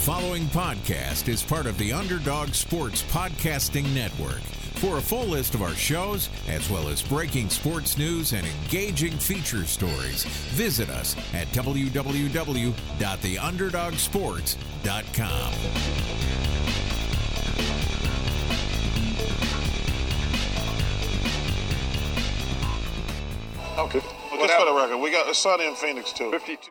following podcast is part of the Underdog Sports Podcasting Network. For a full list of our shows, as well as breaking sports news and engaging feature stories, visit us at www.theunderdogsports.com. Okay. Well, just for the record, we got a Sunny in Phoenix too. 52.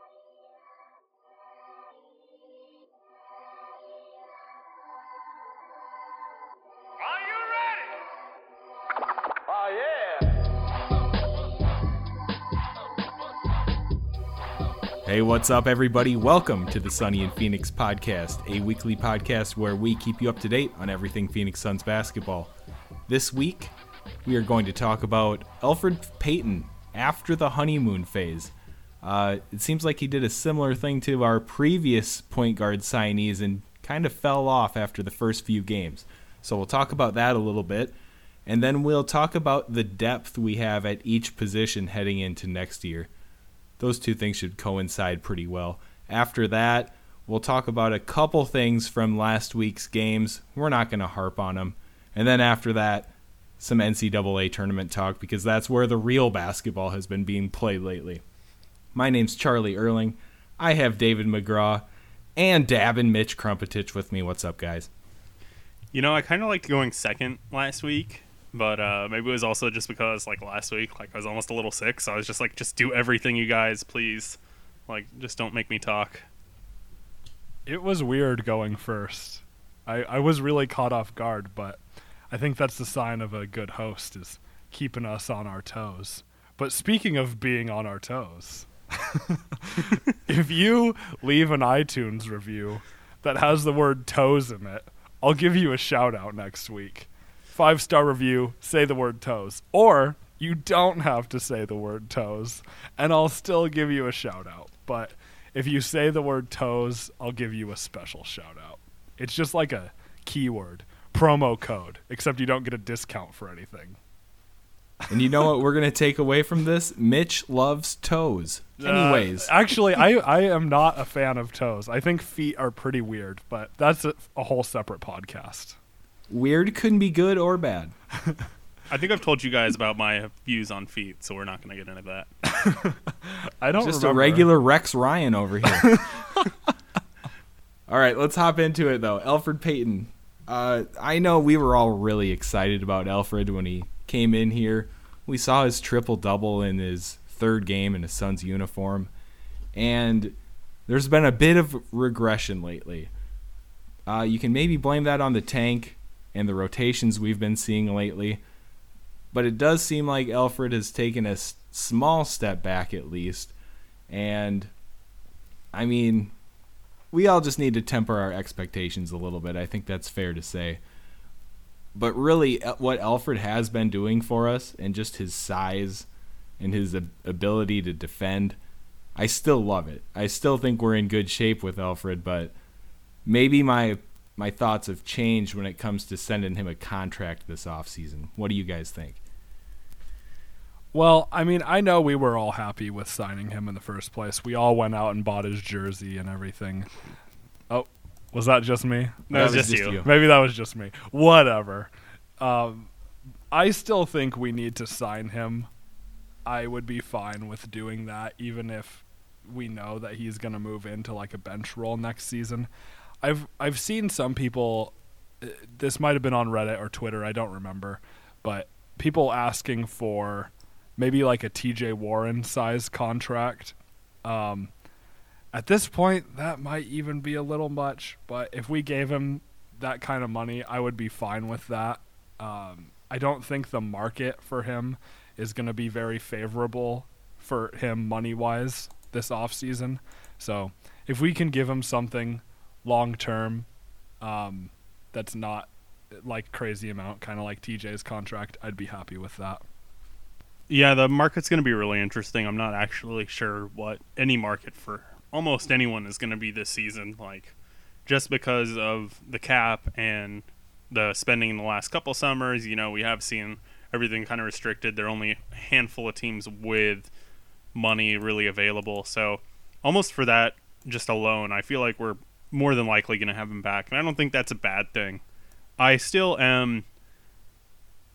Hey, what's up, everybody? Welcome to the Sunny in Phoenix podcast, a weekly podcast where we keep you up to date on everything Phoenix Suns basketball. This week, we are going to talk about Elfrid Payton after the honeymoon phase. Uh, it seems like he did a similar thing to our previous point guard signees and kind of fell off after the first few games. So we'll talk about that a little bit. And then we'll talk about the depth we have at each position heading into next year those two things should coincide pretty well. After that, we'll talk about a couple things from last week's games. We're not going to harp on them. And then after that, some NCAA tournament talk because that's where the real basketball has been being played lately. My name's Charlie Erling. I have David McGraw and Dab and Mitch Krmpotich with me. What's up, guys? You know, I kind of liked going second last week, but uh, maybe it was also just because like last week, like I was almost a little sick, so I was just like, just do everything, you guys, please. Like, just don't make me talk. It was weird going first. I, I was really caught off guard, but I think that's the sign of a good host is keeping us on our toes. But speaking of being on our toes, if you leave an iTunes review that has the word toes in it, I'll give you a shout out next week. Five star review, say the word toes. Or you don't have to say the word toes, and I'll still give you a shout out. But if you say the word toes, I'll give you a special shout out. It's just like a keyword, promo code, except you don't get a discount for anything. And you know what we're going to take away from this? Mitch loves toes. Anyways, Uh, actually, I, I am not a fan of toes. I think feet are pretty weird, but that's a, a whole separate podcast. Weird couldn't be good or bad. I think I've told you guys about my views on feet, so we're not going to get into that. I don't know. Just a remember. regular Rex Ryan over here. all right, let's hop into it though. Elfrid Payton. Uh, I know we were all really excited about Elfrid when he came in here. We saw his triple double in his third game in his Suns uniform, and there's been a bit of regression lately. Uh, you can maybe blame that on the tank and the rotations we've been seeing lately, but it does seem like Elfrid has taken a small step back at least. And I mean, we all just need to temper our expectations a little bit. I think that's fair to say. But really, uh, what Elfrid has been doing for us and just his size and his ability to defend, I still love it. I still think we're in good shape with Elfrid, but maybe my my thoughts have changed when it comes to sending him a contract this offseason. What do you guys think? Well, I mean, I know we were all happy with signing him in the first place. We all went out and bought his jersey and everything. Oh, was that just me? That was just you. Maybe that was just me. Whatever. Um, I still think we need to sign him. I would be fine with doing that, even if we know that he's going to move into like a bench role next season. I've I've seen some people. uh, This might have been on Reddit or Twitter. I don't remember, but people asking for maybe like a TJ Warren size contract. Um, at this point, that might even be a little much, but if we gave him that kind of money, I would be fine with that. Um, I don't think the market for him is going to be very favorable for him money wise this offseason. So if we can give him something long term um, that's not like crazy amount, kind of like TJ's contract, I'd be happy with that. Yeah, the market's going to be really interesting. I'm not actually sure what any market for almost anyone is going to be this season. Like, just because of the cap and the spending in the last couple summers, you know, we have seen everything kind of restricted. There are only a handful of teams with money really available. So, almost for that, just alone, I feel like we're more than likely going to have him back, and I don't think that's a bad thing. I still am.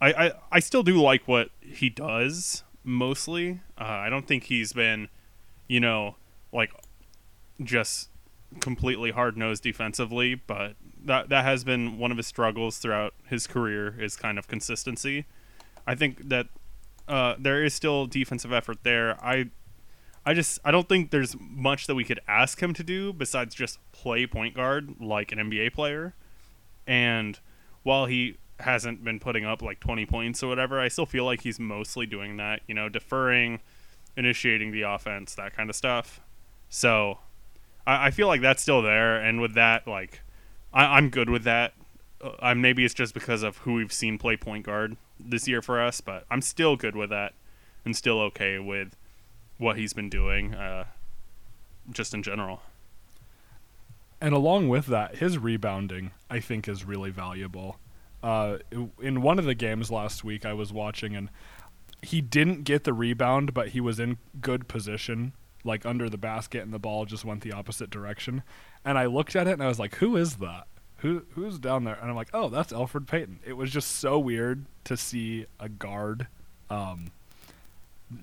I, I, I still do like what he does mostly. Uh, I don't think he's been, you know, like just completely hard nosed defensively, but that that has been one of his struggles throughout his career is kind of consistency. I think that uh, there is still defensive effort there. I I just I don't think there's much that we could ask him to do besides just play point guard like an NBA player. And while he hasn't been putting up like 20 points or whatever, I still feel like he's mostly doing that, you know, deferring, initiating the offense, that kind of stuff. So I, I feel like that's still there, and with that, like I, I'm good with that. Uh, maybe it's just because of who we've seen play point guard this year for us, but I'm still good with that, and still okay with what he's been doing, uh, just in general. And along with that, his rebounding, I think, is really valuable. Uh, in one of the games last week, I was watching, and he didn't get the rebound, but he was in good position, like under the basket, and the ball just went the opposite direction. And I looked at it, and I was like, "Who is that? Who who's down there?" And I'm like, "Oh, that's Elfrid Payton." It was just so weird to see a guard um,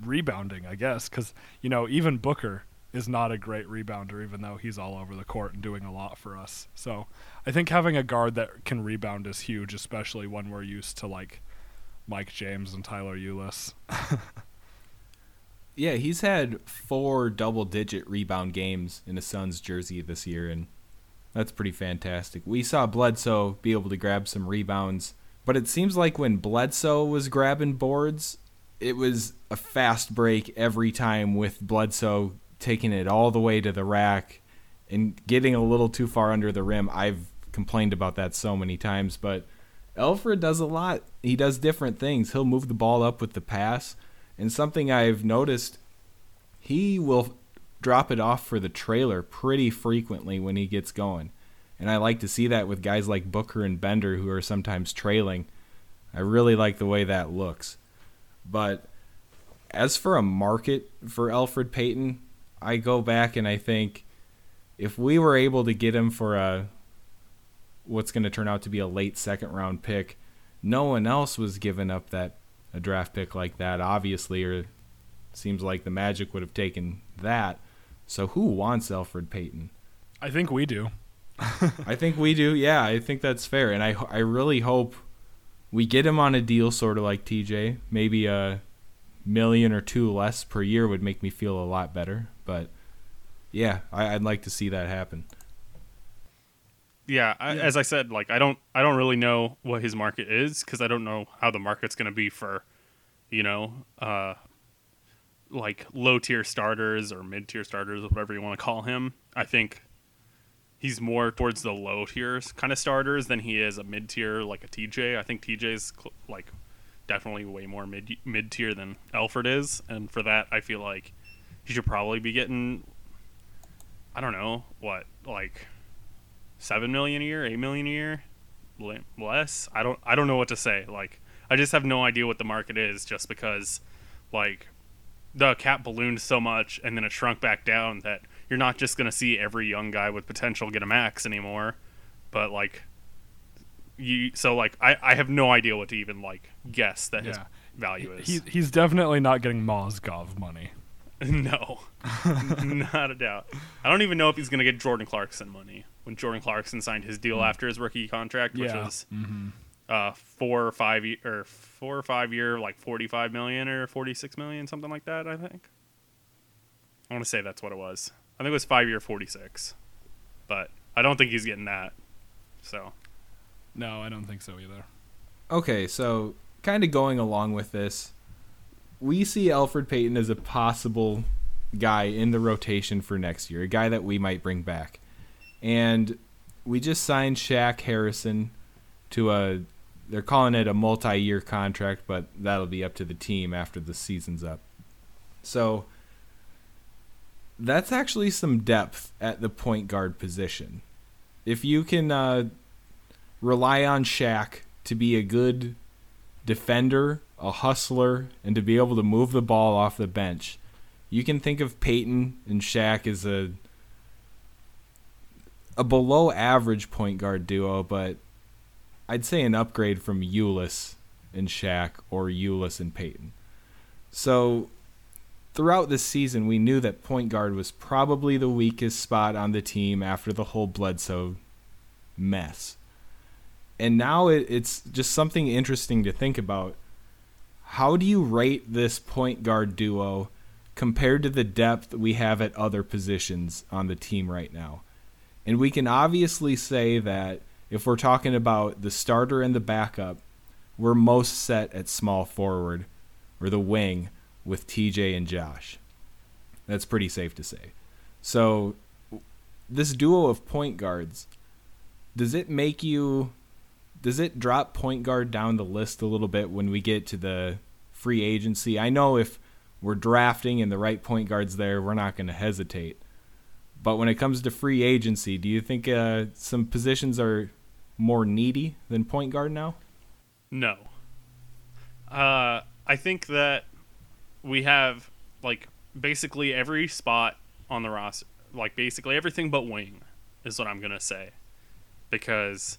rebounding, I guess, because you know even Booker is not a great rebounder, even though he's all over the court and doing a lot for us. So I think having a guard that can rebound is huge, especially when we're used to like Mike James and Tyler Ulis. yeah, he's had four double-digit rebound games in a Suns jersey this year, and that's pretty fantastic. We saw Bledsoe be able to grab some rebounds, but it seems like when Bledsoe was grabbing boards, it was a fast break every time with Bledsoe taking it all the way to the rack and getting a little too far under the rim. I've complained about that so many times, but Elfrid does a lot. He does different things. He'll move the ball up with the pass, and something I've noticed, he will drop it off for the trailer pretty frequently when he gets going. And I like to see that with guys like Booker and Bender who are sometimes trailing. I really like the way that looks. But as for a market for Elfrid Payton, I go back and I think if we were able to get him for a what's going to turn out to be a late second round pick, no one else was giving up that a draft pick like that, obviously, or seems like the Magic would have taken that. So who wants Elfrid Payton? I think we do. I think we do. Yeah, I think that's fair, and I I really hope we get him on a deal, sort of like TJ. Maybe a million or two less per year would make me feel a lot better. But yeah, I, would like to see that happen. Yeah, I, as I said, like I don't, I don't really know what his market is because I don't know how the market's going to be for, you know, uh, like low tier starters or mid tier starters, or whatever you want to call him. I think he's more towards the low tiers kind of starters than he is a mid tier like a TJ. I think TJ's cl- like definitely way more mid mid tier than Elfrid is, and for that, I feel like he should probably be getting I don't know what like seven million a year, eight million a year, less. I don't I don't know what to say. Like I just have no idea what the market is, just because like the cap ballooned so much and then it shrunk back down that you're not just gonna see every young guy with potential get a max anymore, but like you so like I I have no idea what to even like guess that yeah. his value is. He, he's definitely not getting Mozgov money. No, not a doubt. I don't even know if he's going to get Jordan Clarkson money when Jordan Clarkson signed his deal mm. after his rookie contract, which yeah. was mm-hmm. uh, four or five year, or four or five year, like forty five million or forty six million, something like that. I think. I want to say that's what it was. I think it was five year forty six, but I don't think he's getting that. So. No, I don't think so either. Okay, so kind of going along with this we see Elfrid Payton as a possible guy in the rotation for next year, a guy that we might bring back. And we just signed Shaq Harrison to a they're calling it a multi-year contract, but that'll be up to the team after the season's up. So that's actually some depth at the point guard position. If you can uh, rely on Shaq to be a good defender a hustler, and to be able to move the ball off the bench. You can think of Payton and Shaq as a a below average point guard duo, but I'd say an upgrade from Ulis and Shaq or Ulis and Payton. So throughout this season, we knew that point guard was probably the weakest spot on the team after the whole Bledsoe mess. And now it, it's just something interesting to think about. How do you rate this point guard duo compared to the depth we have at other positions on the team right now? And we can obviously say that if we're talking about the starter and the backup, we're most set at small forward or the wing with TJ and Josh. That's pretty safe to say. So, this duo of point guards, does it make you does it drop point guard down the list a little bit when we get to the free agency? I know if we're drafting and the right point guards there, we're not going to hesitate. But when it comes to free agency, do you think uh, some positions are more needy than point guard now? No. Uh, I think that we have like basically every spot on the roster, like basically everything but wing, is what I'm gonna say, because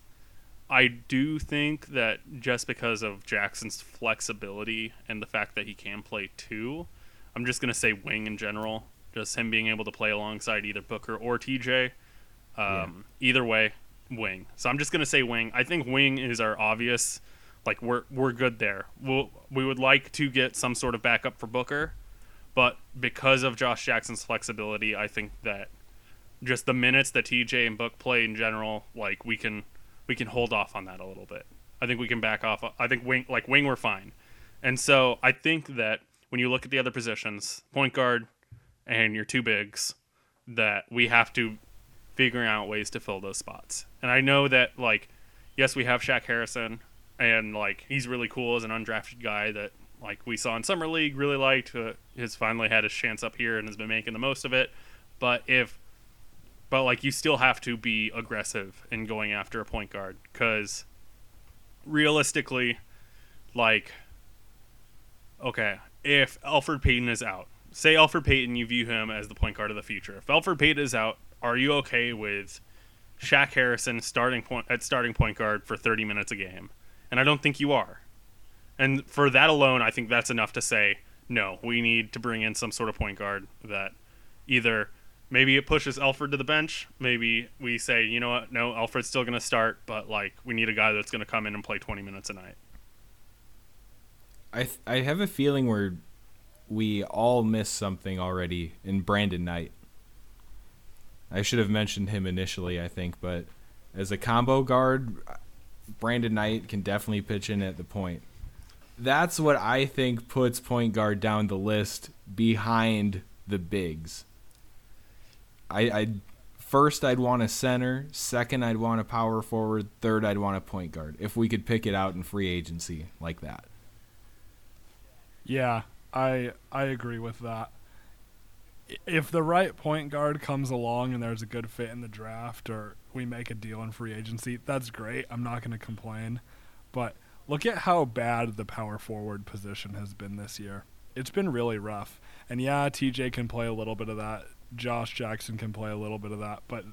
I do think that just because of Jackson's flexibility and the fact that he can play two, I'm just gonna say wing in general. Just him being able to play alongside either Booker or TJ. Um, yeah. Either way, wing. So I'm just gonna say wing. I think wing is our obvious like we're we're good there. We'll, we would like to get some sort of backup for Booker, but because of Josh Jackson's flexibility, I think that just the minutes that TJ and Book play in general, like we can we can hold off on that a little bit. I think we can back off. I think wing like wing we're fine, and so I think that when you look at the other positions, point guard and your two bigs, that we have to figuring out ways to fill those spots. And I know that like yes, we have Shaq Harrison, and like he's really cool as an undrafted guy that like we saw in summer league really liked uh, has finally had his chance up here and has been making the most of it. But if but like you still have to be aggressive in going after a point guard because realistically like okay if Elfrid Payton is out say Elfrid Payton you view him as the point guard of the future. If Elfrid Payton is out are you okay with Shaq Harrison starting point at starting point guard for 30 minutes a game and I don't think you are. And for that alone, I think that's enough to say no. We need to bring in some sort of point guard that either maybe it pushes Elfrid to the bench. Maybe we say, you know what, no, Elfrid's still going to start, but like we need a guy that's going to come in and play 20 minutes a night. I th- I have a feeling where we all missed something already in Brandon Knight. I should have mentioned him initially, I think, but as a combo guard, Brandon Knight can definitely pitch in at the point. That's what I think puts point guard down the list behind the bigs. I, I first I'd want a center, second I'd want a power forward, third I'd want a point guard. If we could pick it out in free agency like that. Yeah, I I agree with that. If the right point guard comes along and there's a good fit in the draft or we make a deal in free agency, that's great. I'm not going to complain. But look at how bad the power forward position has been this year. It's been really rough. And yeah, TJ can play a little bit of that. Josh Jackson can play a little bit of that, but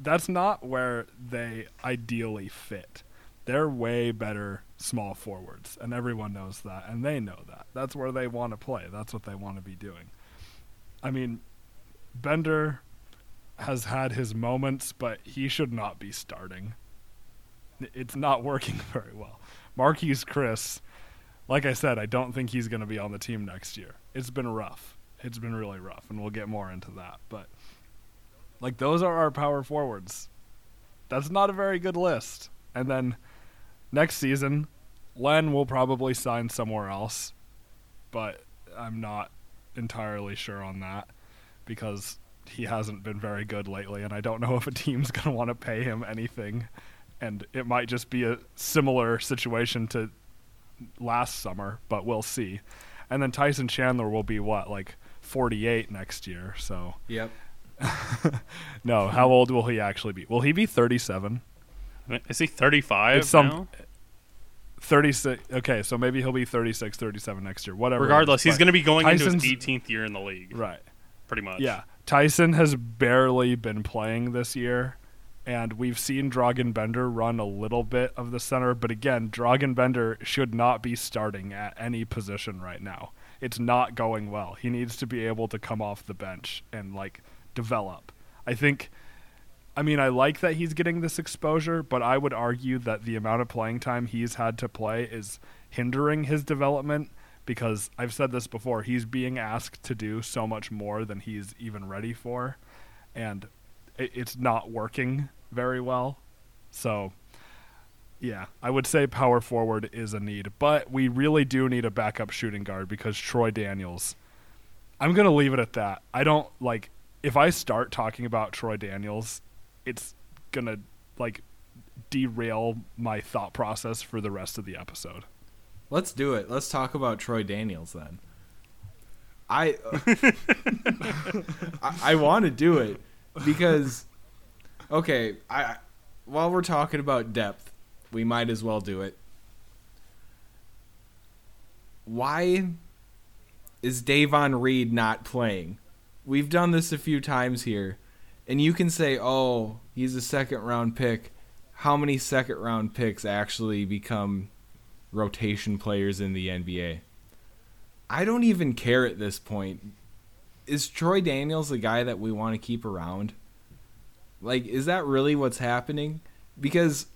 that's not where they ideally fit. They're way better small forwards, and everyone knows that, and they know that. That's where they want to play. That's what they want to be doing. I mean, Bender has had his moments, but he should not be starting. It's not working very well. Marquese Chriss, like I said, I don't think he's going to be on the team next year. It's been rough. It's been really rough, and we'll get more into that. But like those are our power forwards. That's not a very good list. And then next season, Len will probably sign somewhere else, but I'm not entirely sure on that because he hasn't been very good lately, and I don't know if a team's going to want to pay him anything. And it might just be a similar situation to last summer, but we'll see. And then Tyson Chandler will be what, like 48 next year. So. Yep. no, how old will he actually be? Will he be 37? Is he 35 it's some, now? 36 okay so maybe he'll be 36 37 next year whatever regardless he's going to be going Tyson's, into his 18th year in the league right pretty much yeah Tyson has barely been playing this year, And we've seen Dragan Bender run a little bit of the center, but again, Dragan Bender should not be starting at any position right now. It's not going well. He needs to be able to come off the bench and like develop. I think I mean, I like that he's getting this exposure, but I would argue that the amount of playing time he's had to play is hindering his development because I've said this before, he's being asked to do so much more than he's even ready for, and it, it's not working very well. So, yeah, I would say power forward is a need, but we really do need a backup shooting guard because Troy Daniels. I'm going to leave it at that. I don't like if I start talking about Troy Daniels, it's going to like derail my thought process for the rest of the episode. Let's do it. Let's talk about Troy Daniels then. I uh, I, I want to do it because okay, I while we're talking about depth, we might as well do it. Why is Davon Reed not playing? We've done this a few times here, and you can say, "Oh, he's a second round pick." How many second round picks actually become rotation players in the NBA? I don't even care at this point. Is Troy Daniels the guy that we want to keep around? Like, is that really what's happening? Because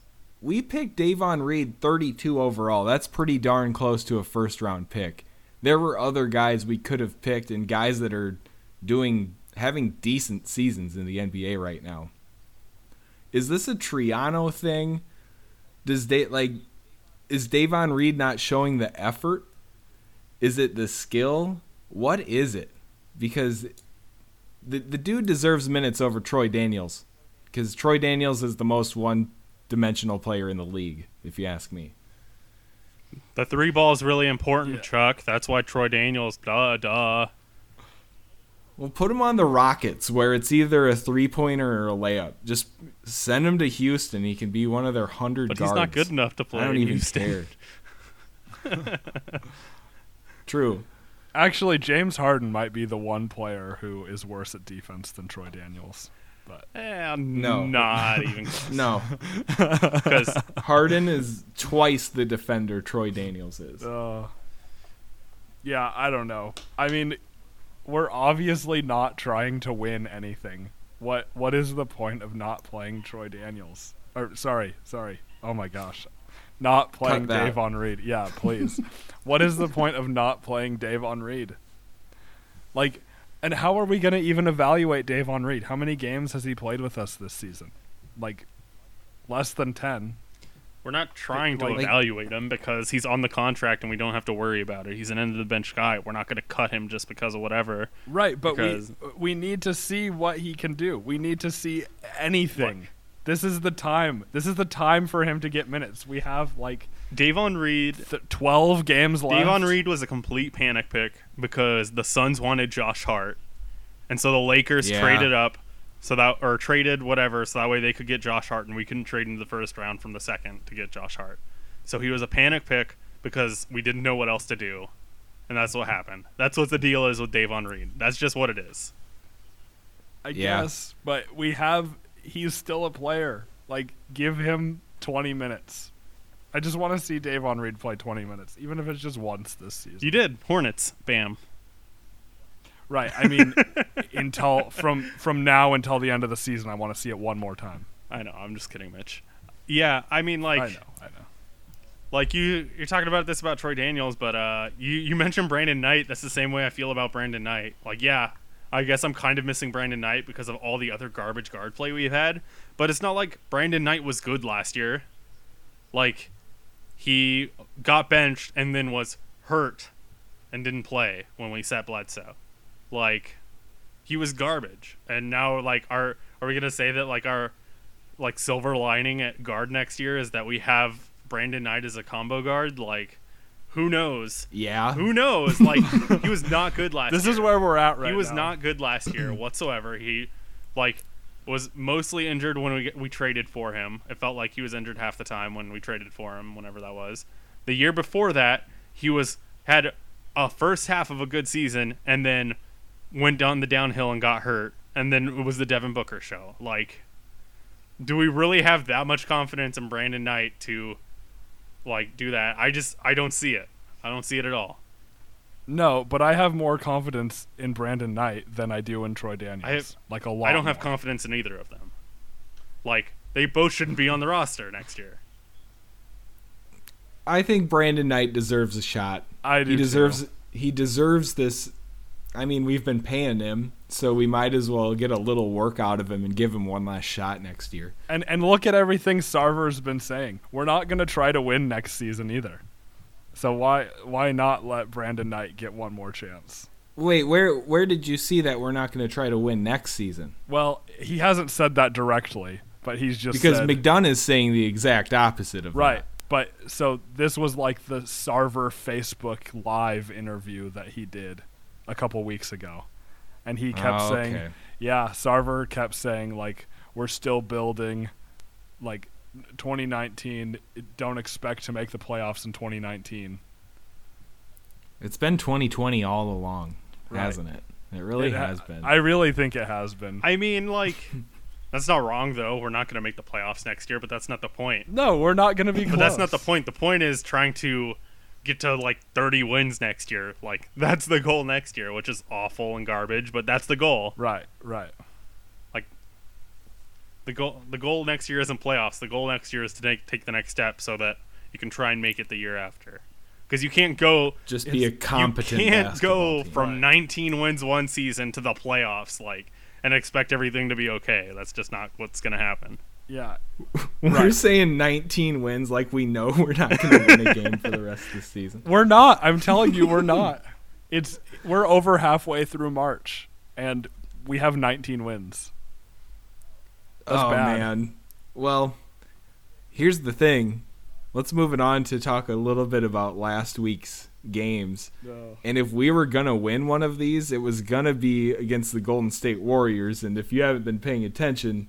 we picked Davon Reed 32 overall. That's pretty darn close to a first round pick. There were other guys we could have picked and guys that are doing having decent seasons in the NBA right now. Is this a Triano thing? Does they like is Davon Reed not showing the effort? Is it the skill? What is it? Because the the dude deserves minutes over Troy Daniels. Because Troy Daniels is the most one dimensional player in the league, if you ask me. The three ball is really important, Chuck. That's why Troy Daniels, duh, duh. Well, put him on the Rockets, where it's either a three pointer or a layup. Just send him to Houston. He can be one of their hundred But guards. he's not good enough to play. I don't in even Houston. care. True. Actually, James Harden might be the one player who is worse at defense than Troy Daniels. But Eh, No. not even close. No, Because Harden is twice the defender Troy Daniels is. uh, yeah, I don't know. I mean, we're obviously not trying to win anything. What what is the point of not playing Troy Daniels? Or sorry, sorry. Oh my gosh. Not playing Davon Reed. Yeah, please. what is the point of not playing Davon Reed? Like and how are we going to even evaluate Davon Reed? How many games has he played with us this season? Like less than 10. We're not trying to Like- evaluate him because he's on the contract and we don't have to worry about it. He's an end of the bench guy. We're not going to cut him just because of whatever. Right, but Because- we we need to see what he can do. We need to see anything. This is the time. This is the time for him to get minutes. We have like Davon Reed. th- 12 games left. Davon Reed was a complete panic pick because the Suns wanted Josh Hart, and so the Lakers Yeah. traded up, so that or traded whatever, so that way they could get Josh Hart, and we couldn't trade into the first round from the second to get Josh Hart. So he was a panic pick because we didn't know what else to do, and that's what happened. That's what the deal is with Davon Reed. That's just what it is. I Yeah. guess, but we have he's still a player. Like give him 20 minutes. I just want to see Davon Reed play 20 minutes, even if it's just once this season. You did Hornets, bam. Right. I mean, until from from now until the end of the season, I want to see it one more time. I know. I'm just kidding, Mitch. Yeah, I mean, like, I know. I know. like you you're talking about this about Troy Daniels, but uh you you mentioned Brandon Knight. That's the same way I feel about Brandon Knight. Like yeah, I guess I'm kind of missing Brandon Knight because of all the other garbage guard play we've had, but it's not like Brandon Knight was good last year. Like he got benched and then was hurt and didn't play when we set Bledsoe. Like he was garbage. And now like are are we going to say that like our like silver lining at guard next year is that we have Brandon Knight as a combo guard. Like, who knows? Yeah. Who knows? Like, he was not good last. This year. is where we're at right he was now. not good last year whatsoever. He, like, was mostly injured when we we traded for him. It felt like he was injured half the time when we traded for him, whenever that was. The year before that, he was had a first half of a good season and then went down the downhill and got hurt, and then it was the Devin Booker show. Like, do we really have that much confidence in Brandon Knight to like do that? I just I don't see it. I don't see it at all. No, but I have more confidence in Brandon Knight than I do in Troy Daniels. I have- like a lot. I don't have more. confidence in either of them. Like they both shouldn't be on the roster next year. I think Brandon Knight deserves a shot. I do He deserves too. he deserves this. I mean, we've been paying him, so we might as well get a little work out of him and give him one last shot next year. And and look at everything Sarver's been saying. We're not going to try to win next season either. So why why not let Brandon Knight get one more chance? Wait, where where did you see that we're not going to try to win next season? Well, he hasn't said that directly, but he's just Because said, McDonough is saying the exact opposite of right. that. But so this was like the Sarver Facebook live interview that he did a couple weeks ago. And he kept Oh, saying, okay. yeah, Sarver kept saying like we're still building like 2019 don't expect to make the playoffs in 2019. It's been 2020 all along, Right. hasn't it? It really It ha- has been. I really think it has been. I mean, like that's not wrong though. We're not going to make the playoffs next year, but that's not the point. no, we're not going to be close. But that's not the point. The point is trying to get to like 30 wins next year. Like that's the goal next year, which is awful and garbage, but that's the goal. Right, right. Like the goal the goal next year isn't playoffs. The goal next year is to take, take the next step so that you can try and make it the year after. Because you can't go Just be a competent. you can't go team. from Right. 19 wins one season to the playoffs like and expect everything to be okay. That's just not what's going to happen. Yeah. We're Right. saying 19 wins, like we know we're not going to win a game for the rest of the season. We're not. I'm telling you we're not. It's we're over halfway through March and we have 19 wins. That's oh bad. man. Well, here's the thing. Let's move it on to talk a little bit about last week's games. Oh. And if we were gonna win one of these, it was gonna be against the Golden State Warriors. And if you haven't been paying attention,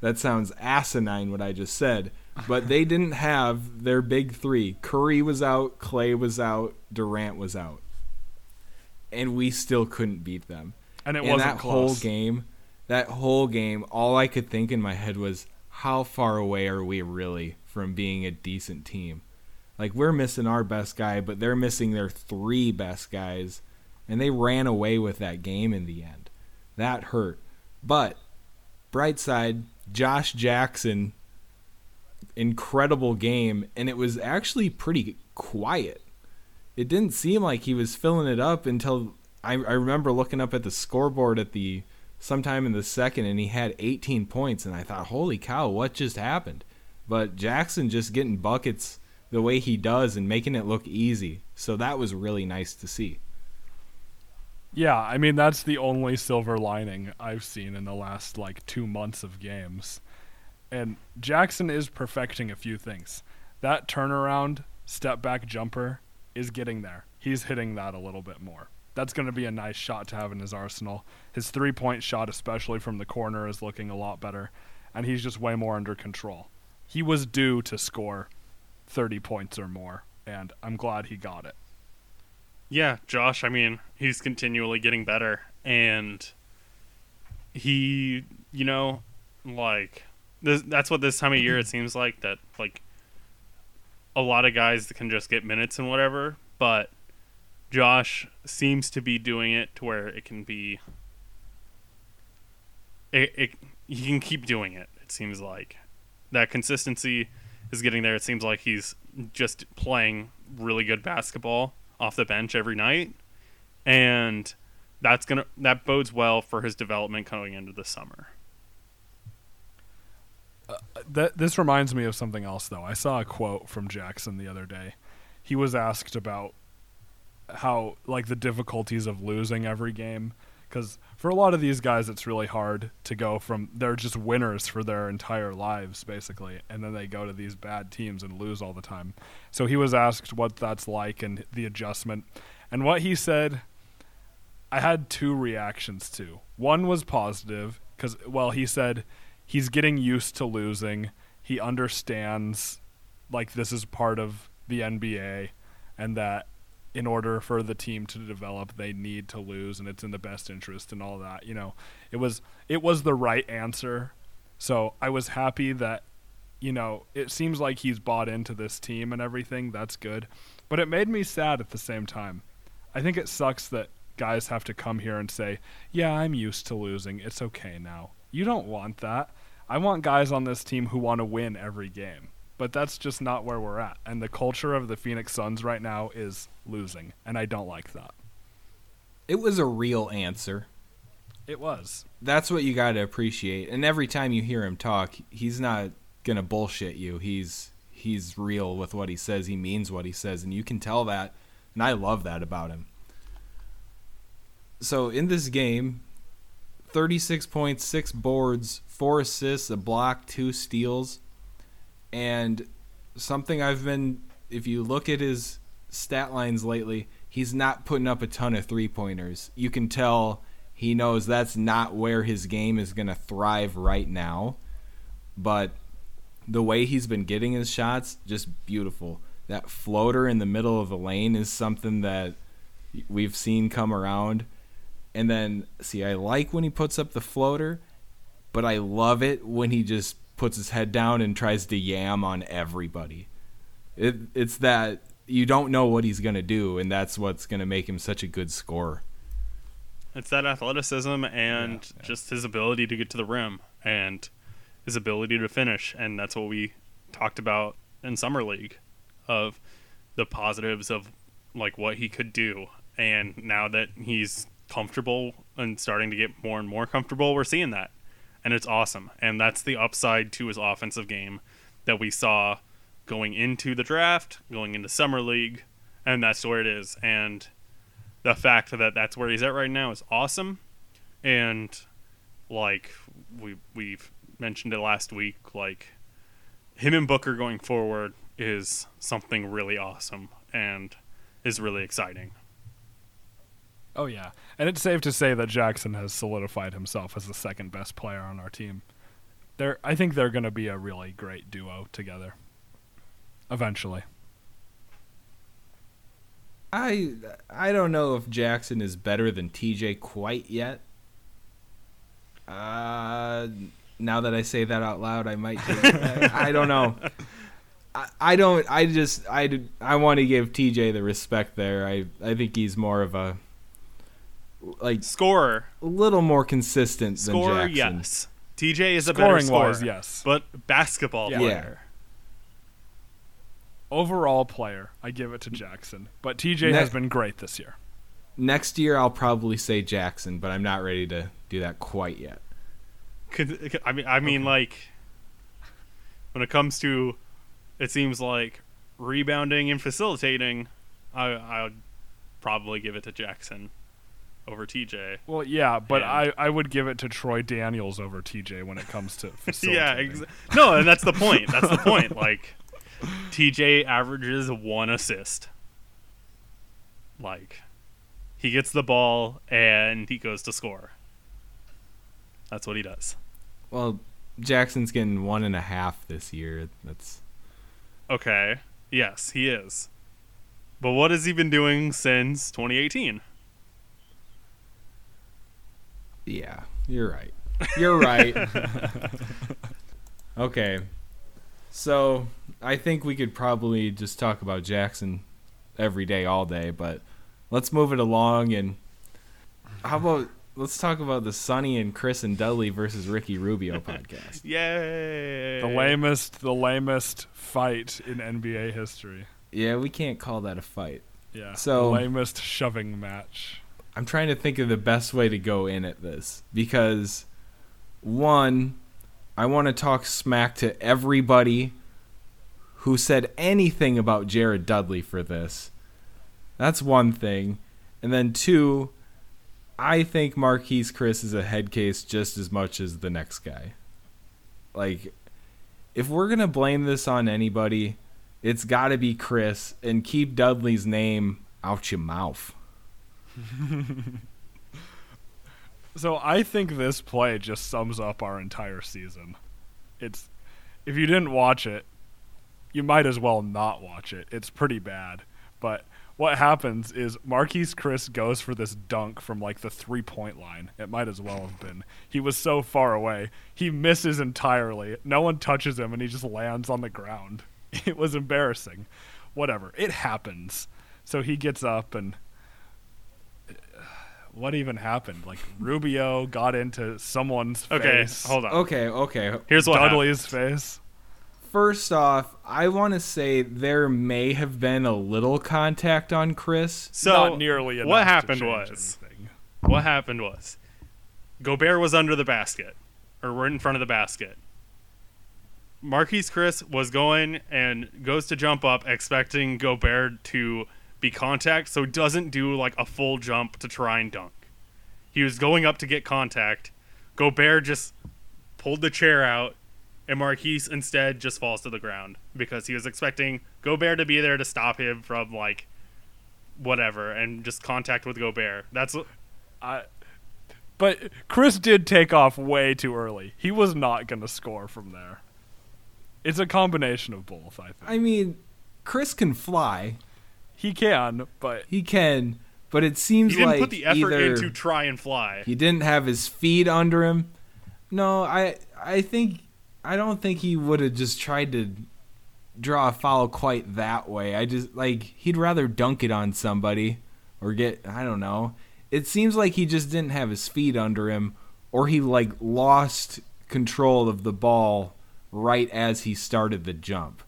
that sounds asinine what I just said. But they didn't have their big three. Curry was out, Clay was out, Durant was out, and we still couldn't beat them And it and wasn't that close. whole game, that whole game, all I could think in my head was, how far away are we really from being a decent team? Like we're missing our best guy, but they're missing their three best guys, and they ran away with that game in the end. That hurt. But bright side, Josh Jackson, incredible game, and it was actually pretty quiet. It didn't seem like he was filling it up until I, I remember looking up at the scoreboard at the sometime in the second, and he had 18 points, and I thought, holy cow, what just happened? But Jackson just getting buckets the way he does and making it look easy, so that was really nice to see. Yeah, I mean that's the only silver lining I've seen in the last like 2 months of games. And Jackson is perfecting a few things. That turnaround step back jumper is getting there. He's hitting that a little bit more. That's going to be a nice shot to have in his arsenal. His three-point shot especially from the corner is looking a lot better and he's just way more under control. He was due to score 30 points or more and I'm glad he got it. Yeah, Josh, I mean, he's continually getting better and he, you know, like this, that's what this time of year it seems like that like a lot of guys can just get minutes and whatever, but Josh seems to be doing it to where it can be it, it he can keep doing it. It seems like that consistency is getting there. It seems like he's just playing really good basketball off the bench every night, and that's gonna that bodes well for his development coming into the summer. Uh, that this reminds me of something else though. I saw a quote from Jackson the other day. He was asked about how like the difficulties of losing every game cuz for a lot of these guys it's really hard to go from they're just winners for their entire lives basically and then they go to these bad teams and lose all the time. So he was asked what that's like and the adjustment. And what he said I had two reactions to. One was positive cuz well he said he's getting used to losing. He understands like this is part of the NBA and that in order for the team to develop they need to lose and it's in the best interest and all that. You know, it was it was the right answer So I was happy that, you know, it seems like he's bought into this team and everything. That's good. But it made me sad at the same time. I think it sucks that guys have to come here and say, yeah, I'm used to losing. It's okay now. You don't want that. I want guys on this team who want to win every game. But that's just not where we're at. And the culture of the Phoenix Suns right now is losing. And I don't like that. It was a real answer. It was. That's what you got to appreciate. And every time you hear him talk, he's not going to bullshit you. He's he's real with what he says. He means what he says and you can tell that. And I love that about him. So in this game, 36 points, 6 boards, 4 assists, a block, 2 steals. And something I've been if you look at his stat lines lately, he's not putting up a ton of three pointers. You can tell he knows that's not where his game is going to thrive right now. But the way he's been getting his shots, just beautiful. That floater in the middle of the lane is something that we've seen come around. And then, see, I like when he puts up the floater, but I love it when he just puts his head down and tries to yam on everybody. It, it's that you don't know what he's going to do, and that's what's going to make him such a good scorer. It's that athleticism and yeah, yeah. just his ability to get to the rim and his ability to finish, and that's what we talked about in summer league of the positives of like what he could do. And now that he's comfortable and starting to get more and more comfortable, we're seeing that. And it's awesome. And that's the upside to his offensive game that we saw going into the draft, going into summer league, and that's where it is. And the fact that that's where he's at right now is awesome. And like we we've mentioned it last week, like him and Booker going forward is something really awesome and is really exciting. Oh yeah, and it's safe to say that Jackson has solidified himself as the second best player on our team. They're, I think they're going to be a really great duo together eventually. I I don't know if Jackson is better than TJ quite yet. Uh, now that I say that out loud, I might. I don't know. I, I don't. I just. I. I want to give TJ the respect there. I. I think he's more of a like scorer, a little more consistent scorer, than Jackson. Yes. TJ is Scoring a better scorer, wise, yes, but basketball yeah. player overall player, I give it to Jackson. But TJ ne- has been great this year. Next year, I'll probably say Jackson, but I'm not ready to do that quite yet. Could, I mean, I mean, okay. like when it comes to, it seems like rebounding and facilitating, I I would probably give it to Jackson over TJ. Well, yeah, but and, I, I would give it to Troy Daniels over TJ when it comes to facilitating. yeah, exa- no, and that's the point. That's the point. Like TJ averages one assist. Like, he gets the ball and he goes to score. That's what he does. Well, Jackson's getting one and a half this year. That's okay. Yes, he is. But what has he been doing since 2018? Yeah, you're right. You're right. okay. So I think we could probably just talk about Jackson every day, all day, but let's move it along and how about let's talk about the Sonny and Chriss and Dudley versus Ricky Rubio podcast. Yay! The lamest, the lamest fight in NBA history. Yeah, we can't call that a fight. Yeah. So lamest shoving match. I'm trying to think of the best way to go in at this because one, I want to talk smack to everybody who said anything about Jared Dudley for this. That's one thing. And then two, I think Marquese Chriss is a head case just as much as the next guy. Like, if we're going to blame this on anybody, it's got to be Chriss and keep Dudley's name out your mouth. so I think this play just sums up our entire season. It's if you didn't watch it, you might as well not watch it. It's pretty bad. But what happens is Marquese Chriss goes for this dunk from like the three point line. It might as well have been. He was so far away. He misses entirely. No one touches him and he just lands on the ground. It was embarrassing. Whatever. It happens. So he gets up and what even happened? Like Rubio got into someone's Okay, face. hold on. Okay, okay. Here's what happened. Dudley's face. First off, I want to say there may have been a little contact on Chriss. So Not nearly enough. what happened change was anything. what happened was Gobert was under the basket or we're in front of the basket. Marquese Chriss was going and goes to jump up expecting Gobert to be contact so doesn't do like a full jump to try and dunk. He was going up to get contact. Gobert just pulled the chair out and Marquese instead just falls to the ground because he was expecting Gobert to be there to stop him from like whatever and just contact with Gobert. That's I, but Chriss did take off way too early. He was not going to score from there. It's a combination of both, I think. I mean, Chriss can fly. He can, but He can, but it seems like he didn't like put the effort either in to try and fly. he didn't have his feet under him. No, I I think I don't think he would have just tried to draw a foul quite that way. I just like he'd rather dunk it on somebody or get I don't know. It seems like he just didn't have his feet under him or he like lost control of the ball right as he started the jump.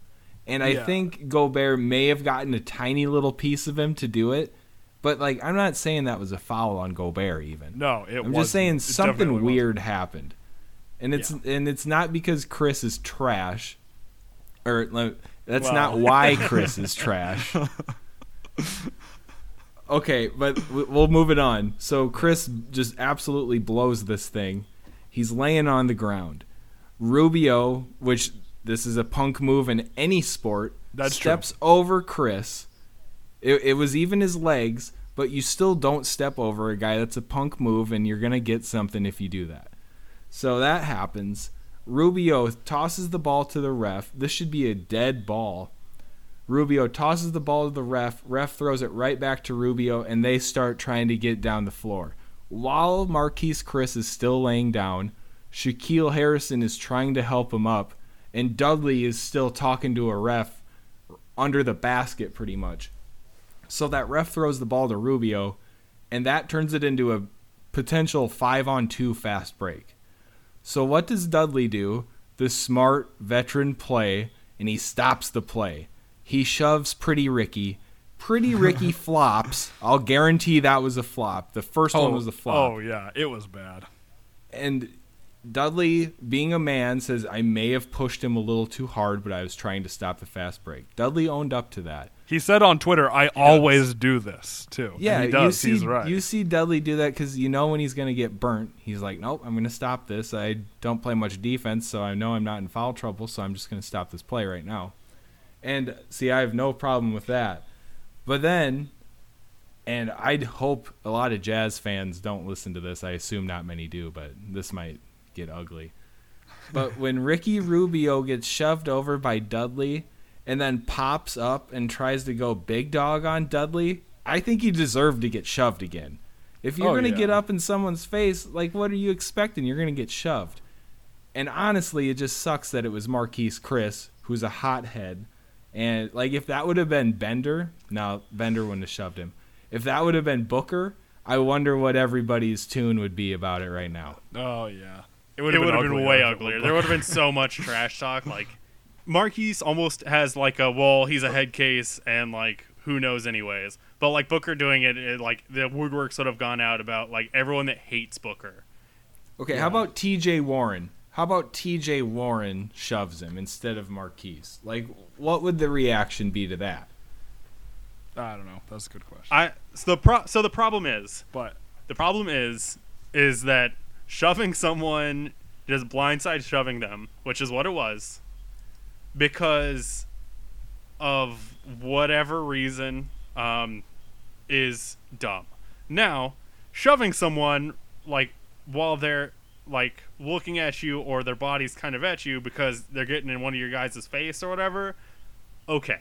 And I Yeah. think Gobert may have gotten a tiny little piece of him to do it. But like I'm not saying that was a foul on Gobert even. no, it I'm wasn't. just saying something definitely wasn't. weird happened, and it's and it's not because Chriss is trash, or that's Well. not why Chriss is trash. okay, but we'll move it on. So Chriss just absolutely blows this thing. He's laying on the ground. Rubio, which this is a punk move in any sport, That's true. steps over Chriss. It, it was even his legs, but you still don't step over a guy. That's a punk move, and you're going to get something if you do that. So that happens. Rubio tosses the ball to the ref. This should be a dead ball. Rubio tosses the ball to the ref. Ref throws it right back to Rubio, and they start trying to get down the floor. While Marquese Chriss is still laying down, Shaquille Harrison is trying to help him up, and Dudley is still talking to a ref under the basket pretty much. So that ref throws the ball to Rubio, and that turns it into a potential five on two fast break. So what does Dudley do? The smart veteran play, and he stops the play. He shoves Pretty Ricky. Pretty Ricky flops. I'll guarantee that was a flop. The first one oh, was a flop Oh yeah, it was bad. and Dudley, being a man, says I may have pushed him a little too hard, but I was trying to stop the fast break. Dudley owned up to that. He said on Twitter, "I always do this too." And Yeah, he does. see, He's right. you see Dudley do that because you know when he's going to get burnt. He's like, nope, I'm going to stop this. I don't play much defense, so I know I'm not in foul trouble, so I'm just going to stop this play right now. And see, I have no problem with that. But then, and I'd hope a lot of Jazz fans don't listen to this. I assume not many do, but this might get ugly. But when Ricky Rubio gets shoved over by Dudley and then pops up and tries to go big dog on Dudley, I think he deserved to get shoved again. If you're Oh, going to yeah. get up in someone's face, like what are you expecting? You're going to get shoved. And honestly, it just sucks that it was Marquese Chriss, who's a hothead. And like if that would have been Bender, no, Bender wouldn't have shoved him. If that would have been Booker, I wonder what everybody's tune would be about it right now. oh yeah, It would have been, uglier way uglier. There would have been so much trash talk. Like Marquese almost has like a well, he's a head case, and like who knows anyways. But like Booker doing it, it like the woodworks would have gone out about like everyone that hates Booker. Okay, how about TJ Warren? How about TJ Warren shoves him instead of Marquese? Like, what would the reaction be to that? I don't know. That's a good question. I so the pro- so the problem is but the problem is is that shoving someone just blindside shoving them, which is what it was, because of whatever reason, um, is dumb. Now, shoving someone like while they're like looking at you or their body's kind of at you because they're getting in one of your guys' face or whatever, okay.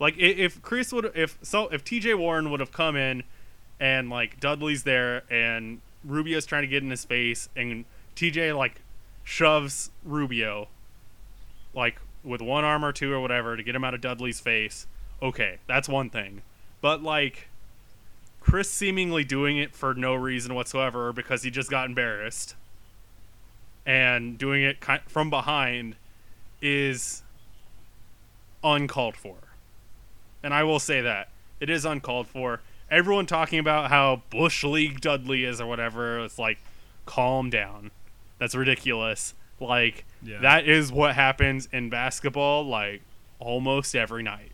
Like if Chriss would if so if TJ Warren would have come in and like Dudley's there and Rubio's trying to get in his face and TJ like shoves Rubio like with one arm or two or whatever to get him out of Dudley's face. Okay, that's one thing. But like Chriss seemingly doing it for no reason whatsoever because he just got embarrassed and doing it from behind is uncalled for. And I will say that it is uncalled for. Everyone talking about how Bush League Dudley is or whatever, it's like calm down. That's ridiculous. Like Yeah. that is what happens in basketball like almost every night.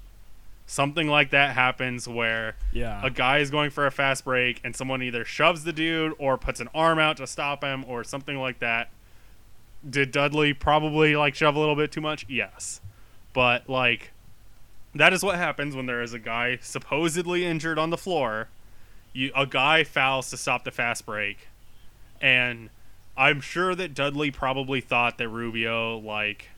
Something like that happens where Yeah. a guy is going for a fast break and someone either shoves the dude or puts an arm out to stop him or something like that. Did Dudley probably like shove a little bit too much? Yes. But like that is what happens when there is a guy supposedly injured on the floor. You a guy fouls to stop the fast break. And I'm sure that Dudley probably thought that Rubio like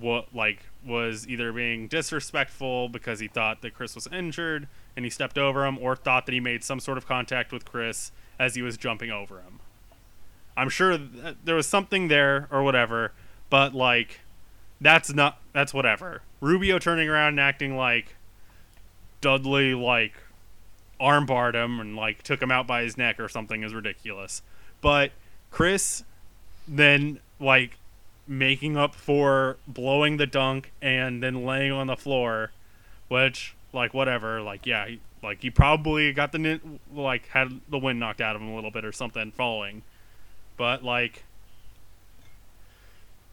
what like was either being disrespectful because he thought that Chriss was injured and he stepped over him or thought that he made some sort of contact with Chriss as he was jumping over him. I'm sure there was something there or whatever, but like that's not that's whatever. Rubio turning around and acting like Dudley like armbarred him and like took him out by his neck or something is ridiculous. But Chriss then like making up for blowing the dunk and then laying on the floor, which like whatever, like yeah, he, like he probably got the like had the wind knocked out of him a little bit or something falling, but like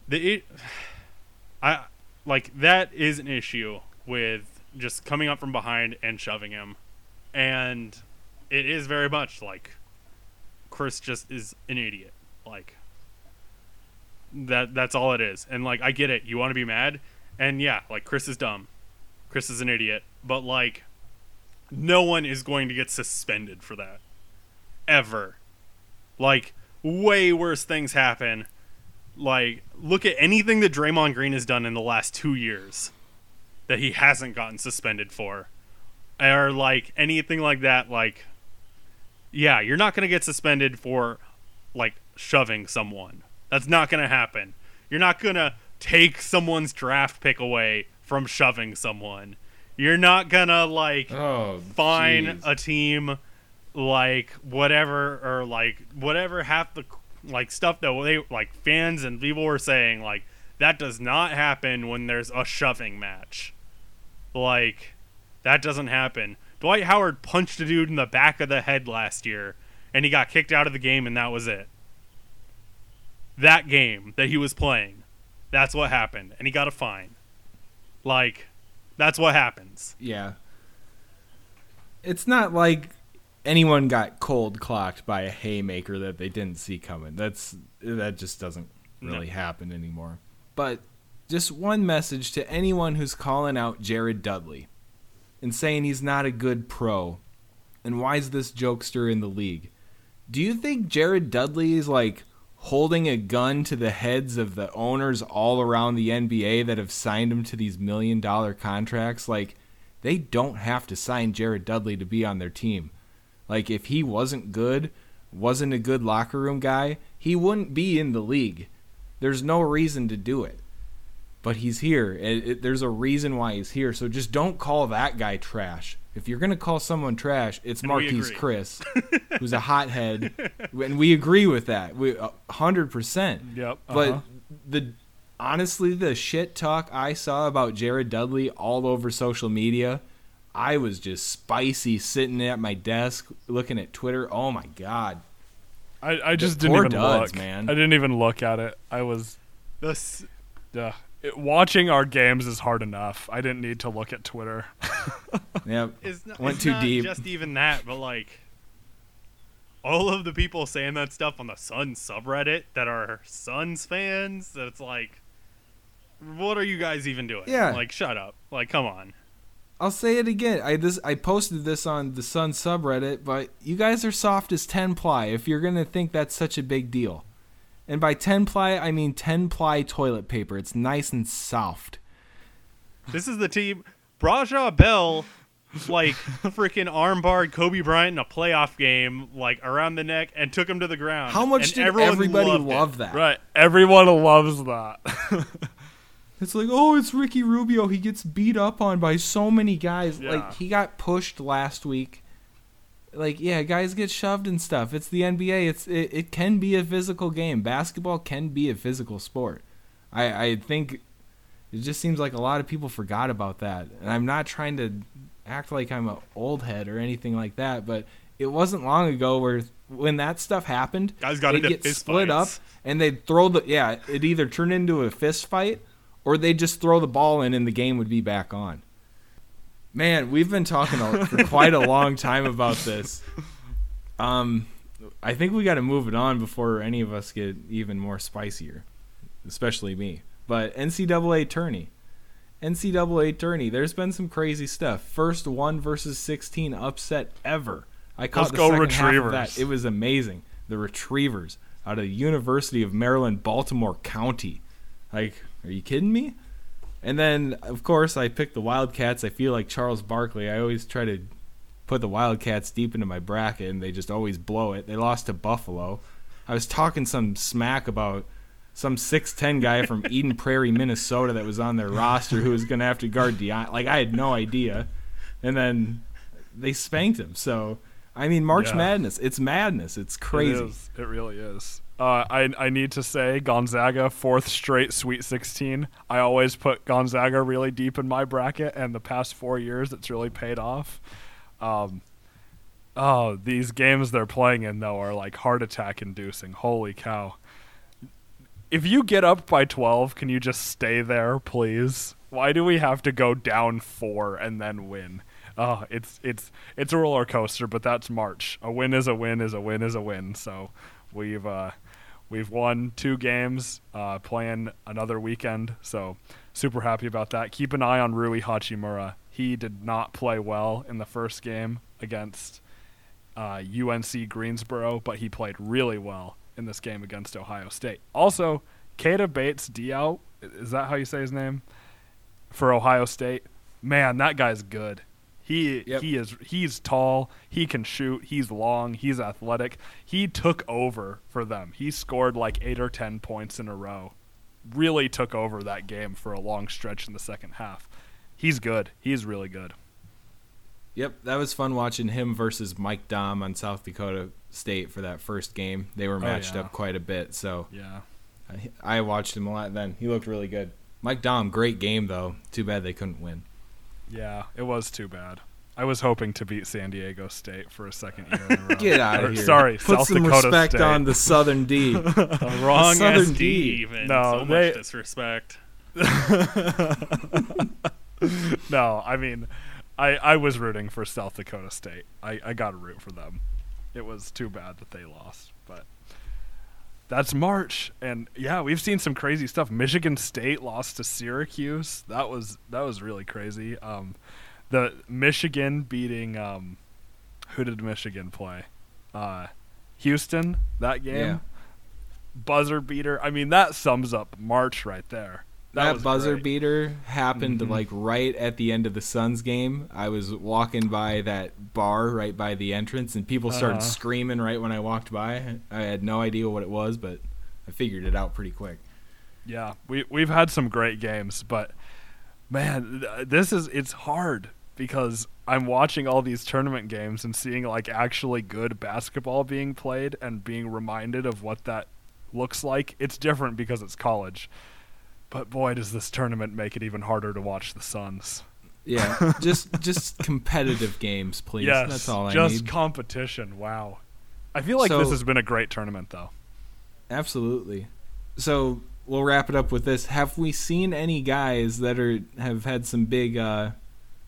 the it, I like that is an issue with just coming up from behind and shoving him, and it is very much like Chriss just is an idiot, like that that's all it is. And like I get it, you want to be mad, and yeah, like Chriss is dumb. Chriss is an idiot, but like no one is going to get suspended for that ever. Like way worse things happen. Like look at anything that Draymond Green has done in the last 2 years that he hasn't gotten suspended for. Or like anything like that like yeah, you're not going to get suspended for like shoving someone. That's not going to happen. You're not going to take someone's draft pick away from shoving someone. You're not going to like Oh, fine a team like whatever or like whatever half the like stuff that they like fans and people were saying like that does not happen when there's a shoving match. Like that doesn't happen. Dwight Howard punched a dude in the back of the head last year and he got kicked out of the game and that was it. That game that he was playing. That's what happened and he got a fine. Like that's what happens. Yeah. It's not like anyone got cold clocked by a haymaker that they didn't see coming. That's that just doesn't really No. happen anymore. But just one message to anyone who's calling out Jared Dudley and saying he's not a good pro and why is this jokester in the league? Do you think Jared Dudley is like holding a gun to the heads of the owners all around the NBA that have signed him to these million dollar contracts? Like, they don't have to sign Jared Dudley to be on their team. Like, if he wasn't good, wasn't a good locker room guy, he wouldn't be in the league. There's no reason to do it. But he's here. It, it, there's a reason why he's here. So just don't call that guy trash. If you're gonna call someone trash, it's And Marquese. Chriss, who's a hothead, and we agree with that. We hundred percent. Yep, But uh-huh. the honestly, the shit talk I saw about Jared Dudley all over social media, I was just spicy sitting at my desk looking at Twitter. Oh my god. I, I just The didn't poor even duds, look. man. I didn't even look at it. I was The s- uh, it, watching our games is hard enough. I didn't need to look at Twitter. Yep. It's not, Went it's too not deep. Just even that, but like all of the people saying that stuff on the Suns subreddit that are Suns fans, that it's like, what are you guys even doing? Yeah. like shut up. Like, come on. I'll say it again. I this I posted this on the Sun subreddit, but you guys are soft as ten ply if you're gonna think that's such a big deal. And by ten ply, I mean ten ply toilet paper. It's nice and soft. This is the team. Raja Bell, like freaking armbarred Kobe Bryant in a playoff game, like around the neck, and took him to the ground. How much And did everyone everybody loved it. love that? Right. Everyone loves that. It's like, oh, it's Ricky Rubio. He gets beat up on by so many guys. Yeah. Like he got pushed last week. Like yeah, guys get shoved and stuff. It's the NBA. It's it, it can be a physical game. Basketball can be a physical sport. I I think it just seems like a lot of people forgot about that. And I'm not trying to act like I'm an old head or anything like that, but it wasn't long ago where when that stuff happened, Guys got they'd into get fist split fights. up and they'd throw the yeah, it either turned into a fist fight or they'd just throw the ball in and the game would be back on. Man, we've been talking for quite a long time about this. Um, I think we got to move it on before any of us get even more spicier, especially me. But NCAA tourney, NCAA tourney. There's been some crazy stuff. First one versus sixteen upset ever. I caught Let's the go second half of that. It was amazing. The Retrievers out of the University of Maryland, Baltimore County. Like, are you kidding me? And then, of course, I picked the Wildcats. I feel like Charles Barkley. I always try to put the Wildcats deep into my bracket, and they just always blow it. They lost to Buffalo. I was talking some smack about some 6'10 guy from Eden Prairie, Minnesota that was on their roster who was going to have to guard Deion. Like, I had no idea. And then they spanked him. So, I mean, March Yeah. Madness. It's madness. It's crazy. It really is. Uh, I I need to say Gonzaga fourth straight Sweet 16. I always put Gonzaga really deep in my bracket, and the past four years it's really paid off. Um, oh, these games they're playing in though are like heart attack inducing. Holy cow! If you get up by 12, can you just stay there, please? Why do we have to go down four and then win? Oh, it's it's it's a roller coaster, but that's March. A win is a win is a win is a win. So we've uh, we've won two games, uh, playing another weekend. So super happy about that. Keep an eye on Rui Hachimura. He did not play well in the first game against uh, UNC Greensboro, but he played really well in this game against Ohio State. Also, Keita Bates-Diop, is that how you say his name? For Ohio State, man, that guy's good. He Yep. he is he's tall, he can shoot, he's long, he's athletic. He took over for them. He scored like 8 or 10 points in a row. Really took over that game for a long stretch in the second half. He's good. He's really good. Yep, that was fun watching him versus Mike Daum on South Dakota State for that first game. They were oh, matched yeah. up quite a bit, so Yeah. I, I watched him a lot then. He looked really good. Mike Daum, great game though. Too bad they couldn't win. Yeah, it was too bad. I was hoping to beat San Diego State for a second year in a row. Get out Or, of here. Sorry, Put South some Dakota respect State. on the Southern D. The wrong Southern SD, D. even. No, so they- much disrespect. no, I mean, I I was rooting for South Dakota State. I I got to root for them. It was too bad that they lost, but that's March, and yeah, we've seen some crazy stuff. Michigan State lost to Syracuse. That was that was really crazy. Um, the Michigan beating um, who did Michigan play? Uh, Houston. That game. Yeah. Buzzer beater. I mean, that sums up March right there. That, was buzzer great. Mm-hmm. beater happened like right at the end of the Suns game. I was walking by that bar right by the entrance, and people started Uh-huh. screaming right when I walked by. I had no idea what it was, but I figured it out pretty quick. Yeah, we we've had some great games, but man, this is it's hard because I'm watching all these tournament games and seeing like actually good basketball being played and being reminded of what that looks like. It's different because it's college. But boy, does this tournament make it even harder to watch the Suns. Yeah, just just competitive games, please. yes, That's all I just need. competition. Wow. I feel like this has been a great tournament though. Absolutely. So we'll wrap it up with this. Have we seen any guys that are have had some big uh,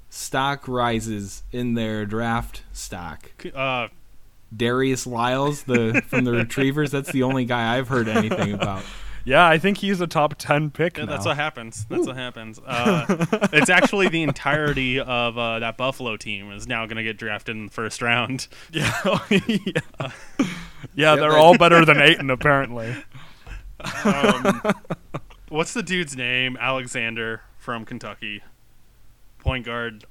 stock rises in their draft stock? Uh, Jairus Lyles, the from the Retrievers. That's the only guy I've heard anything about. Yeah, I think he's a top 10 pick yeah, now. that's what happens. That's what happens. Uh, it's actually the entirety of uh, that Buffalo team is now going to get drafted in the first round. Yeah, yeah. yeah, they're that- all better than Ayton apparently. Um, what's the dude's name? Alexander from Kentucky. point guard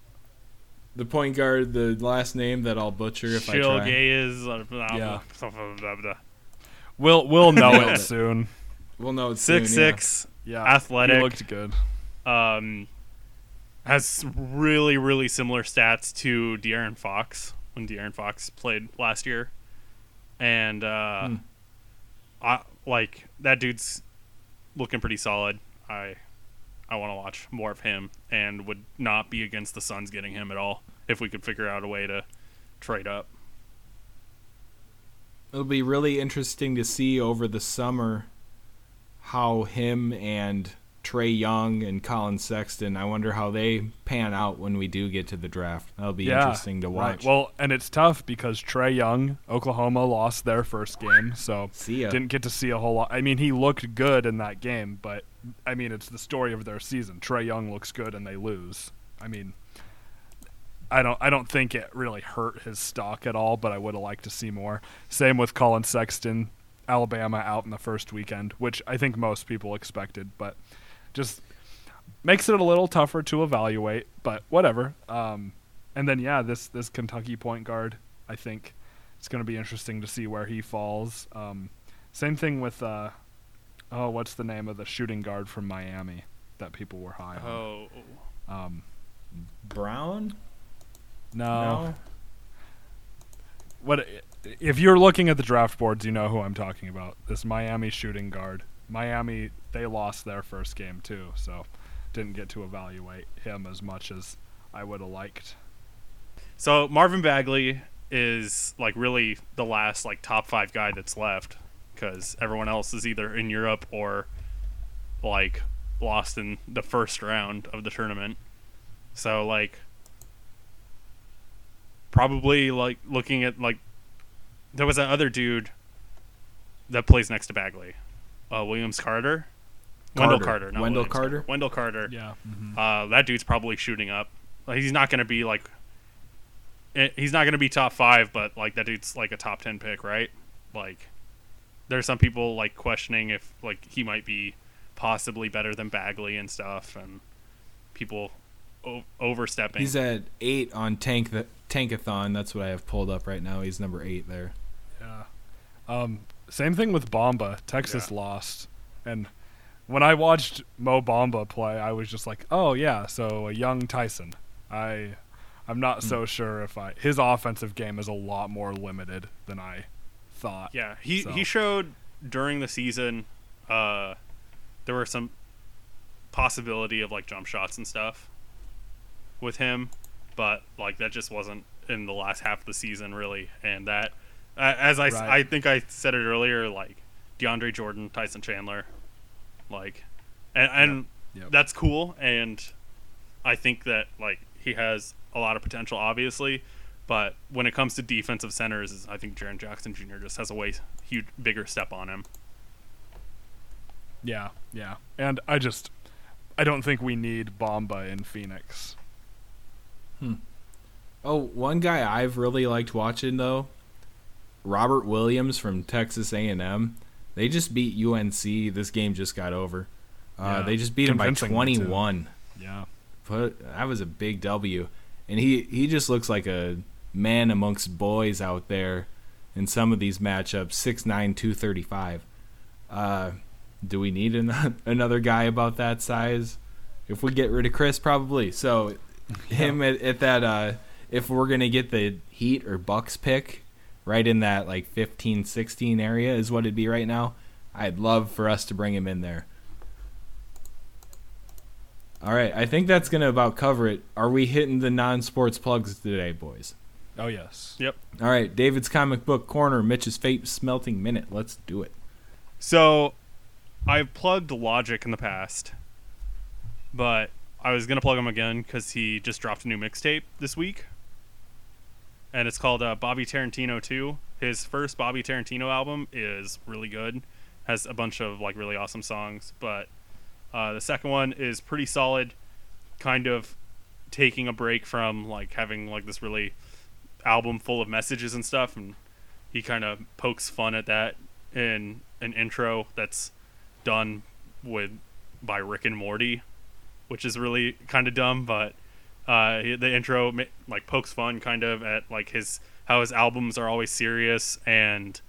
The point guard, the last name that I'll butcher if I try. Gay is uh, Yeah. blah, blah, blah, blah. We'll we'll know Nailed it it. soon. We'll know it's six soon, yeah. six Yeah, Athletic. He looked good. um has really really similar stats to De'Aaron Fox when De'Aaron Fox played last year, and uh, Hmm. I like that dude's looking pretty solid. I I want to watch more of him and would not be against the Suns getting him at all if we could figure out a way to trade up. It'll be really interesting to see over the summer how him and Trae Young and Collin Sexton. I wonder how they pan out when we do get to the draft. That'll be yeah, interesting to right. watch. Well, and it's tough because Trae Young, Oklahoma lost their first game, so didn't get to see a whole lot. I mean, he looked good in that game, but I mean, it's the story of their season. Trae Young looks good and they lose. I mean, I don't I don't think it really hurt his stock at all, but I would have liked to see more. Same with Collin Sexton, Alabama out in the first weekend, which I think most people expected, but just makes it a little tougher to evaluate, but whatever. Um, and then yeah, this this Kentucky point guard, I think it's going to be interesting to see where he falls. Um, same thing with uh, oh, what's the name of the shooting guard from Miami that people were high on? Oh, Um, Brown? no. What if you're looking at the draft boards? You know who I'm talking about. This Miami shooting guard. Miami, they lost their first game too, so didn't get to evaluate him as much as I would have liked. So Marvin Bagley is like really the last like top five guy that's left because everyone else is either in Europe or like lost in the first round of the tournament. So like probably like looking at like there was that other dude that plays next to Bagley, uh, Williams Carter. Wendell Carter. Carter, not Wendell Williams Carter? Wendell Carter. Yeah. Uh, that dude's probably shooting up. Like, he's not going to be like, eh, he's not going to be top five, but like that dude's like a top ten pick, right? Like, there's some people like questioning if like he might be possibly better than Bagley and stuff, and people o- overstepping. He's at eight on Tank the Tankathon. That's what I have pulled up right now. He's number eight there. Yeah. Um, same thing with Bamba. Texas Yeah. lost, and when I watched Mo Bamba play, I was just like, "Oh yeah, so a young Tyson." I, I'm not Hmm. so sure if I his offensive game is a lot more limited than I thought. Yeah, he So- he showed during the season. Uh, there were some possibility of like jump shots and stuff with him, but like that just wasn't in the last half of the season really. And that, as I s- Right. I think I said it earlier, like DeAndre Jordan, Tyson Chandler, like, and and Yep. that's cool. And I think that like he has a lot of potential, obviously. But when it comes to defensive centers, I think Jaren Jackson Jr. just has a way huge, bigger step on him. Yeah, yeah. And I just, I don't think we need Bamba in Phoenix. Hmm. Oh, one guy I've really liked watching though, Robert Williams from Texas A&M. They just beat UNC. This game just got over. Uh, Yeah, they just beat him by convincingly, too. 21. Yeah. But that was a big W. And he he just looks like a man amongst boys out there in some of these matchups. Six nine two thirty five. Uh, do we need an- another guy about that size? If we get rid of Chriss, probably. So him at, at that uh, if we're gonna get the Heat or Bucks pick, right in that like 15, 16 area is what it'd be right now. I'd love for us to bring him in there. All right, I think that's gonna about cover it. Are we hitting the non-sports plugs today, boys? Oh yes. Yep. All right, David's comic book corner, Mitch's fate smelting minute. Let's do it. So, I've plugged Logic in the past, but I was gonna plug him again because he just dropped a new mixtape this week, and it's called uh, Bobby Tarantino Two. His first Bobby Tarantino album is really good, has a bunch of like really awesome songs, but uh, the second one is pretty solid, kind of taking a break from like having like this really album full of messages and stuff, and he kind of pokes fun at that in an intro that's done with by Rick and Morty, which is really kind of dumb, but Uh, the intro like pokes fun kind of at like his how his albums are always serious and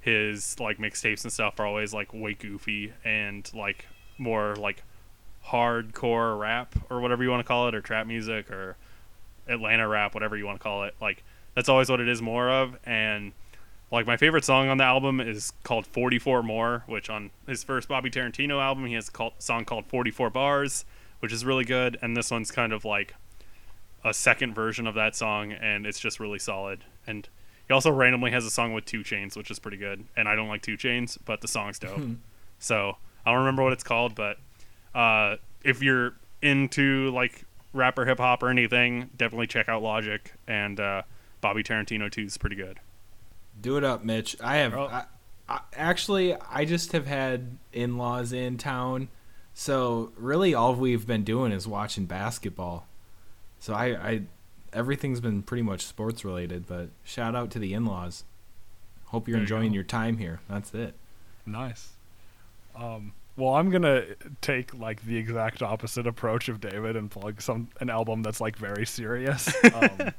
his like mixtapes and stuff are always like way goofy and like more like hardcore rap or whatever you want to call it or trap music or Atlanta rap whatever you want to call it. Like that's always what it is more of. And like my favorite song on the album is called 44 More, which on his first Bobby Tarantino album he has a song called 44 Bars, which is really good, and this one's kind of like a second version of that song, and it's just really solid. And he also randomly has a song with Two Chainz, which is pretty good. And I don't like Two Chainz, but the song's dope. so I don't remember what it's called, but uh, if you're into like rapper hip hop or anything, definitely check out Logic and uh, Bobby Tarantino 2 is pretty good. Do it up, Mitch. I have Oh. I, I, actually I just have had in-laws in town, so really all we've been doing is watching basketball. So I, I everything's been pretty much sports related, but shout out to the in-laws. Hope you're There enjoying go. your time here. That's it. Nice. Um, well, I'm gonna take like the exact opposite approach of David and plug some an album that's like very serious. Um,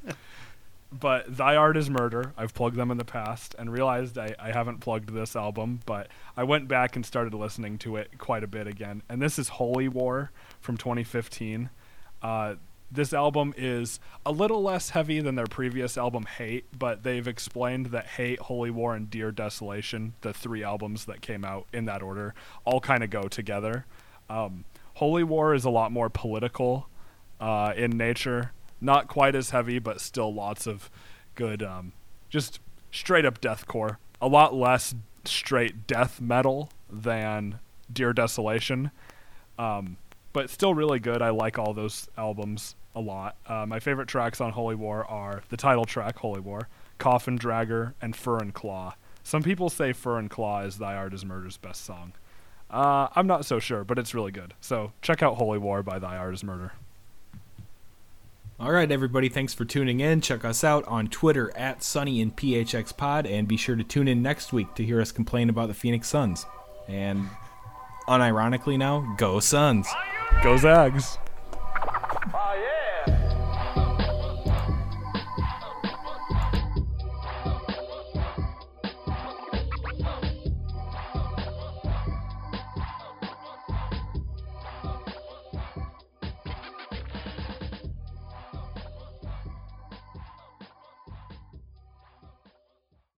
but Thy Art is Murder. I've plugged them in the past and realized I, I haven't plugged this album, but I went back and started listening to it quite a bit again. And this is Holy War from 2015. Uh, this album is a little less heavy than their previous album, Hate, but they've explained that Hate, Holy War, and Dear Desolation, the three albums that came out in that order, all kind of go together. Um, Holy War is a lot more political uh, in nature, not quite as heavy, but still lots of good, um, just straight up deathcore. A lot less straight death metal than Dear Desolation um, but still really good. I like all those albums a lot. Uh, my favorite tracks on Holy War are the title track, Holy War, Coffin Dragger, and Fur and Claw. Some people say Fur and Claw is Thy Art is Murder's best song. Uh, I'm not so sure, but it's really good. So check out Holy War by Thy Art is Murder. All right, everybody. Thanks for tuning in. Check us out on Twitter at Sunny in PHX Pod, and be sure to tune in next week to hear us complain about the Phoenix Suns. And unironically now, go Suns. Go Zags!